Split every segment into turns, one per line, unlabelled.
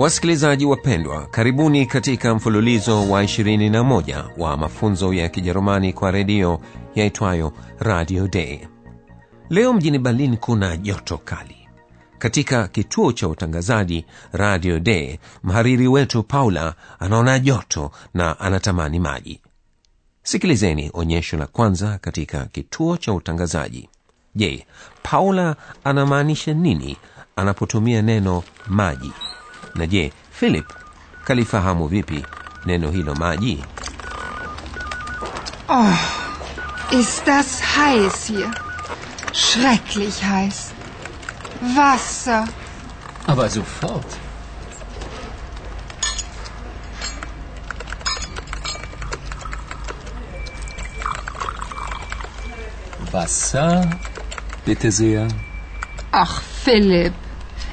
Wasikilizaji wapendwa, karibuni katika mfululizo wa 21 wa mafunzo ya Kijerumani kwa redio yaitwayo Radio Day. Leo mjini Berlin kuna joto kali. Katika kituo cha utangazaji Radio Day, mhariri wetu Paula anaona joto na anatamani maji. Sikilizeni onyesho la kwanza katika kituo cha utangazaji. Je, Paula anamaanisha nini anapotumia neno maji? Na je philip kalifahamu vipi neno hilo maji
Oh, ist das heiß hier. Schrecklich heiß. Wasser.
Aber sofort. Wasser, bitte sehr.
Ach, Philipp.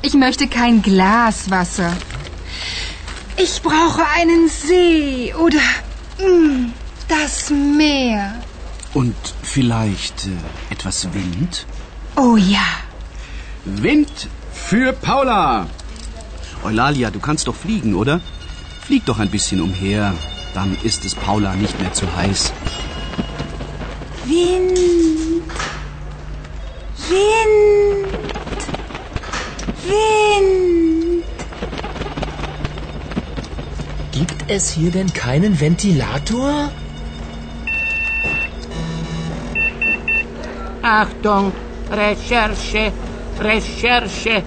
Ich möchte kein Glas Wasser. Ich brauche einen See oder mm, das Meer.
Und vielleicht äh, etwas Wind?
Oh ja.
Wind für Paula! Eulalia, du kannst doch fliegen, oder? Flieg doch ein bisschen umher. Dann ist es Paula nicht mehr zu heiß.
Wind. Wind. Wind.
Gibt es hier denn keinen Ventilator?
Achtung, Recherche, Recherche.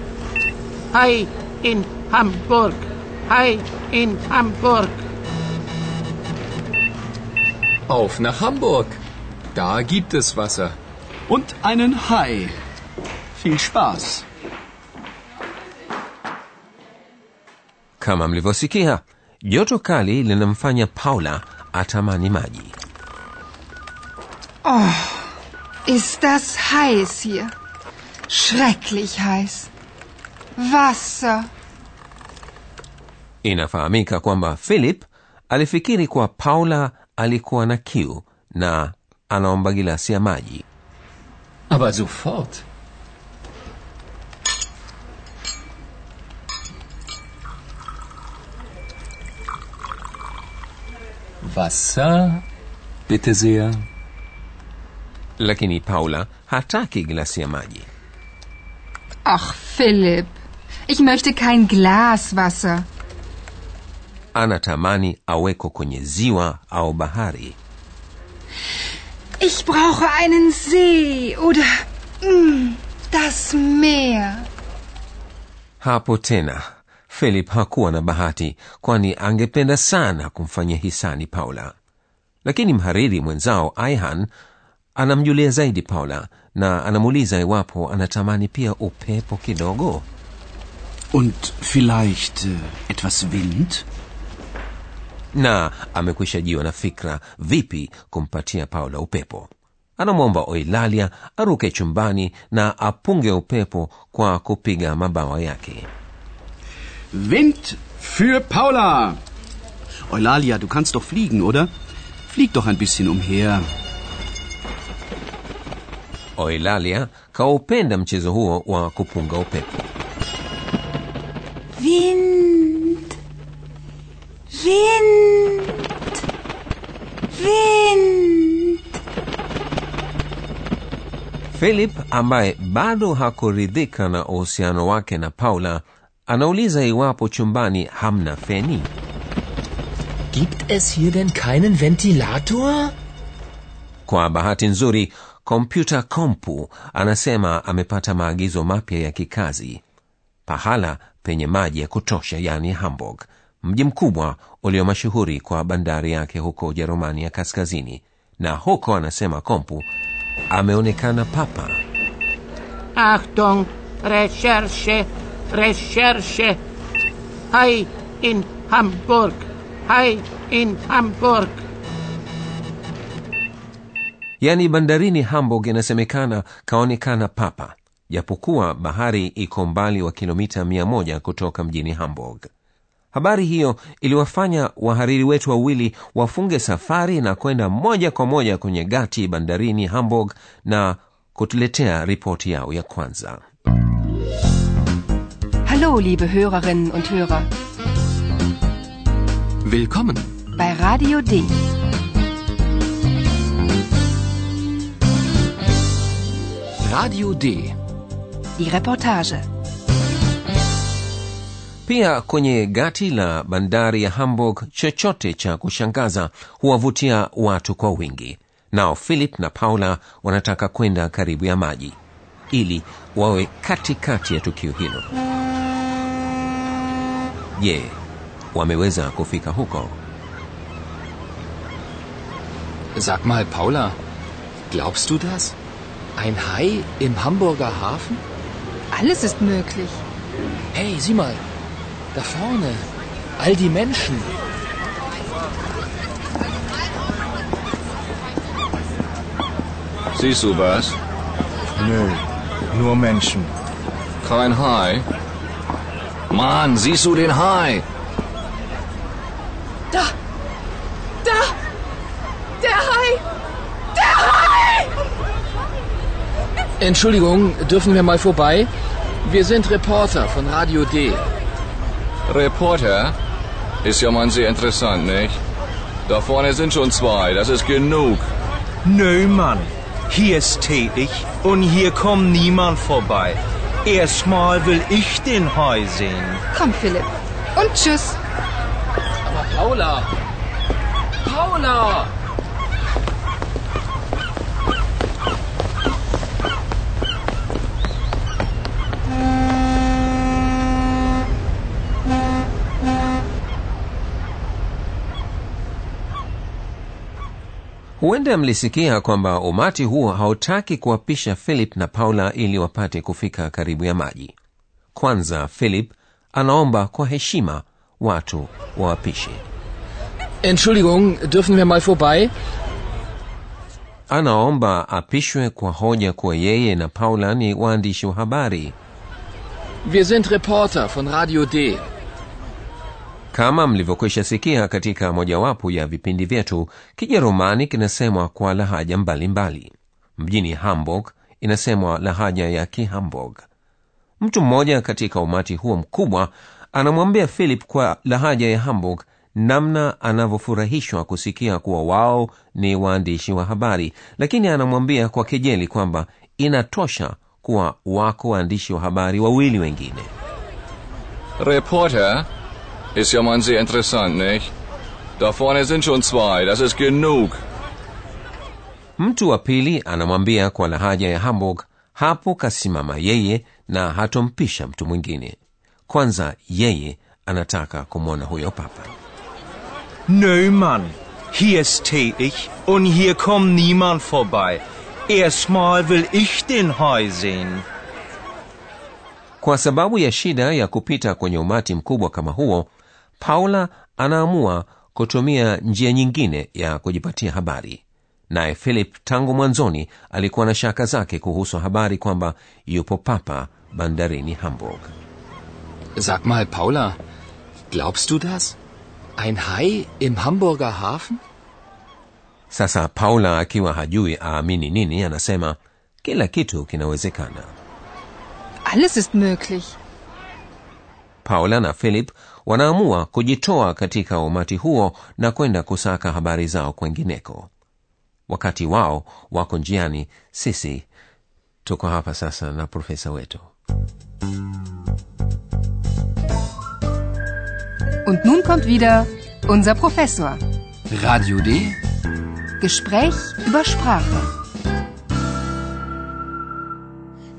Hi in Hamburg, hi in Hamburg.
Auf nach Hamburg. Da gibt es Wasser.
Und einen Hai. Viel Spaß.
Kama mlivyosikia joto kali linamfanya paula atamani maji
Oh, ist das heiß hier. Schrecklich heiß. Wasser.
inafahamika kwamba philip alifikiri kuwa paula alikuwa na kiu na anaomba gilasi ya maji
Aber sofort. Wasser, bitte sehr.
lakini paula hataki gilasi ya maji
Ach, Philipp. Ich möchte kein Glas Wasser.
anatamani aweko kwenye ziwa au bahari
Ich brauche einen See oder mm, das Meer.
hapo tena philip hakuwa na bahati kwani angependa sana kumfanyia hisani paula. Lakini mhariri mwenzao aihan anamjulia zaidi paula na anamuuliza iwapo anatamani pia upepo kidogo.
Und vielleicht äh, etwas Wind?
na amekwisha jiwa na fikra vipi kumpatia paula upepo? Anamwomba oilalia aruke chumbani na apunge upepo kwa kupiga mabawa yake
Wind für Paula! Eulalia, du kannst doch fliegen, oder? Flieg doch ein bisschen umher.
oilalia kaupenda mchezo huo wa kupunga upepo
Wind. Wind. Wind.
philip ambaye bado hakuridhika na uhusiano wake na paula anauliza iwapo chumbani hamna feni.
Gibt es hier denn keinen Ventilator?
kwa bahati nzuri kompyuta kompu anasema amepata maagizo mapya ya kikazi. Pahala penye maji ya kutosha yani hamburg. Mji mkubwa ulio mashuhuri kwa bandari yake huko ujerumani ya kaskazini. Na huko anasema kompu ameonekana papa.
Achtung, Recherche, Recherche. Hi in Hamburg. Hai in Hamburg.
yaani bandarini hamburg inasemekana kaonekana papa japokuwa bahari iko mbali wa kilomita 1 kutoka mjini hamburg habari hiyo iliwafanya wahariri wetu wawili wafunge safari na kwenda moja kwa moja kwenye gati bandarini hamburg na kutuletea ripoti yao ya kwanza
Hallo, liebe Hörerinnen und Hörer,
Willkommen.
bei Radio D.
Radio D.
Die Reportage.
pia kwenye gati la bandari ya hamburg chochote cha kushangaza huwavutia watu kwa wingi nao philip na paula wanataka kwenda karibu ya maji ili wawe katikati ya tukio hilo je wameweza kufika huko
Sag mal, Paula, glaubst du das? Ein Hai im Hamburger Hafen?
Alles ist möglich.
Hey, sieh mal, da vorne, all die Menschen.
Siehst du was?
Nö, nur Menschen.
Kein Hai. Mann, siehst du den Hai?
Da! Der Hai!
Entschuldigung, dürfen wir mal vorbei? Wir sind Reporter von Radio D.
Reporter? Ist ja mal sehr interessant, nicht? Da vorne sind schon zwei, das ist genug.
Nö, Mann. Hier ist tätig und hier kommt niemand vorbei. Erstmal will ich den Hai sehen.
Komm, Philipp. Und tschüss.
Aber Paula! Paula!
Huenda mlisikia kwamba umati huo hautaki kuwapisha philip na paula ili wapate kufika karibu ya maji kwanza philip anaomba kwa heshima watu wawapishe
Entschuldigung, dürfen wir mal vorbei?
anaomba apishwe kwa hoja kuwa yeye na paula ni waandishi wa habari
Wir sind Reporter von Radio D.
kama mlivyokwisha sikia katika mojawapo ya vipindi vyetu kijerumani kinasemwa kwa lahaja mbalimbali mbali. mjini hamburg inasemwa lahaja ya kihamburg mtu mmoja katika umati huo mkubwa anamwambia philip kwa lahaja ya hamburg namna anavyofurahishwa kusikia kuwa wao ni waandishi wa habari lakini anamwambia kwa kejeli kwamba inatosha kuwa wako waandishi wa habari wawili wengine
Reporter? Ist ja mal sehr interessant, nicht? Da vorne sind schon zwei, das ist genug.
mtu wa pili anamwambia kwa lahaja ya hamburg hapo kasimama yeye na hatompisha mtu mwingine kwanza yeye anataka kumwona huyo papa
Nö, Mann. Hier ist ich und hier kommt niemand vorbei. Erstmal will ich den Hai sehen.
Kwa sababu ya shida ya kupita kwenye umati mkubwa kama huo paula anaamua kutumia njia nyingine ya kujipatia habari naye philip tangu mwanzoni alikuwa na shaka zake kuhusu habari kwamba yupo papa bandarini hamburg
Sag mal, Paula, glaubst du das? Ein Hai im Hamburger Hafen?
sasa paula akiwa hajui aamini nini anasema kila kitu kinawezekana
Alles ist möglich.
paula na philip wanaamua kujitoa katika umati huo na kwenda kusaka habari zao kwengineko wakati wao wako njiani sisi tuko hapa sasa na profesa wetu
Und nun kommt wieder unser Professor.
Radio D?
Gespräch über Sprache.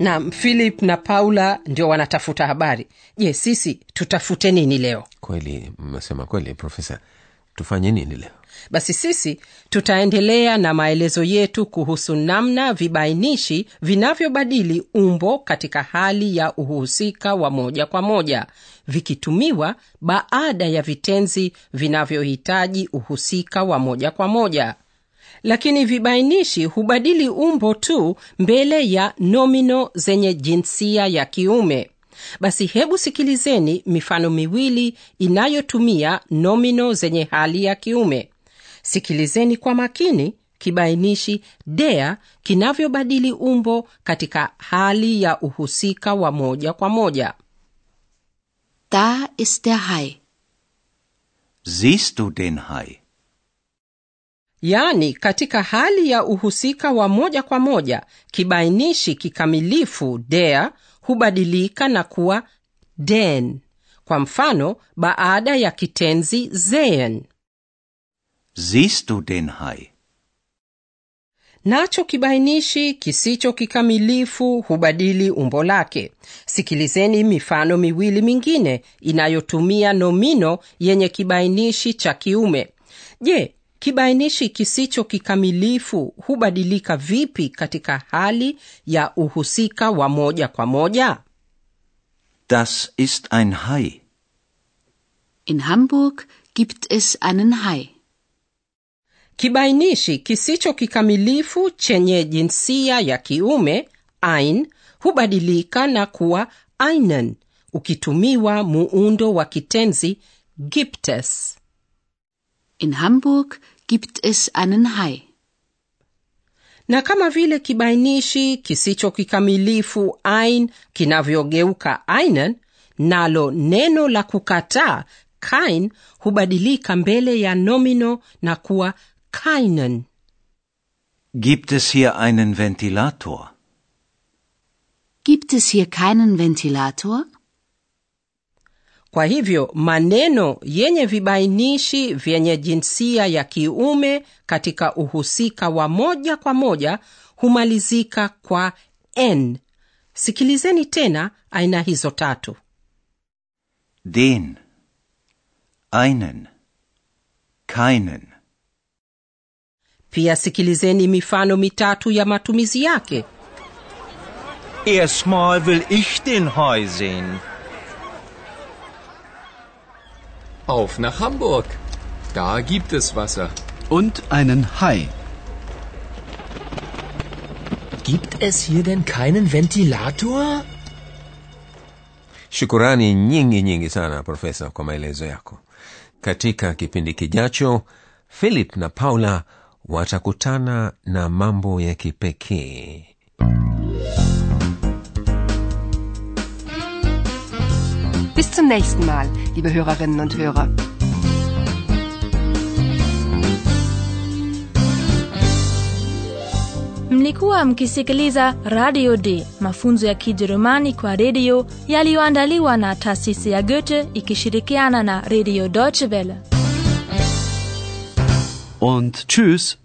Na philip na paula ndio wanatafuta habari. Je sisi tutafute nini leo?
Kweli mmesema kweli profesa. Tufanye nini leo?
Basi sisi tutaendelea na maelezo yetu kuhusu namna vibainishi vinavyobadili umbo katika hali ya uhusika wa moja kwa moja vikitumiwa baada ya vitenzi vinavyohitaji uhusika wa moja kwa moja lakini vibainishi hubadili umbo tu mbele ya nomino zenye jinsia ya kiume basi hebu sikilizeni mifano miwili inayotumia nomino zenye hali ya kiume sikilizeni kwa makini kibainishi dea kinavyobadili umbo katika hali ya uhusika wa moja kwa moja
Da ist der Hai.
Siehst du den Hai?
Yaani katika hali ya uhusika wa moja kwa moja kibainishi kikamilifu der hubadilika na kuwa den. Kwa mfano baada ya kitenzi sehen
Siehst du den Hai?
nacho kibainishi kisicho kikamilifu hubadili umbo lake. Sikilizeni mifano miwili mingine inayotumia nomino yenye kibainishi cha kiume. Je kibainishi kisicho kikamilifu hubadilika vipi katika hali ya uhusika wa moja kwa moja
Das ist ein Hai.
In Hamburg gibt es einen Hai.
kibainishi kisicho kikamilifu chenye jinsia ya kiume ein hubadilika na kuwa einen ukitumiwa muundo wa kitenzi gibtes
In Hamburg gibt es einen Hai.
na kama vile kibainishi kisicho kikamilifu ein kinavyogeuka einen nalo neno la kukataa kein hubadilika mbele ya nomino na kuwa keinen
Gibt es hier einen Ventilator?
Gibt es hier keinen Ventilator?
Kwa hivyo maneno yenye vibainishi vyenye jinsia ya kiume katika uhusika wa moja kwa moja humalizika kwa n sikilizeni tena aina hizo tatu
Den. Einen. Keinen.
pia sikilizeni mifano mitatu ya matumizi yake
Erstmal will ich den Hai sehen.
Auf nach Hamburg. Da gibt es Wasser.
Und einen Hai.
Gibt es hier denn keinen Ventilator?
shukurani nyingi nyingi sana profesa kwa maelezo yako katika kipindi kijacho philip na paula watakutana na mambo ya kipekee
Bis zum nächsten Mal, liebe Hörerinnen und Hörer.
mlikuwa mkisikiliza radio d mafunzo ya kijerumani kwa redio yaliyoandaliwa na taasisi ya goethe ikishirikiana na redio deutsche welle
Und tschüss.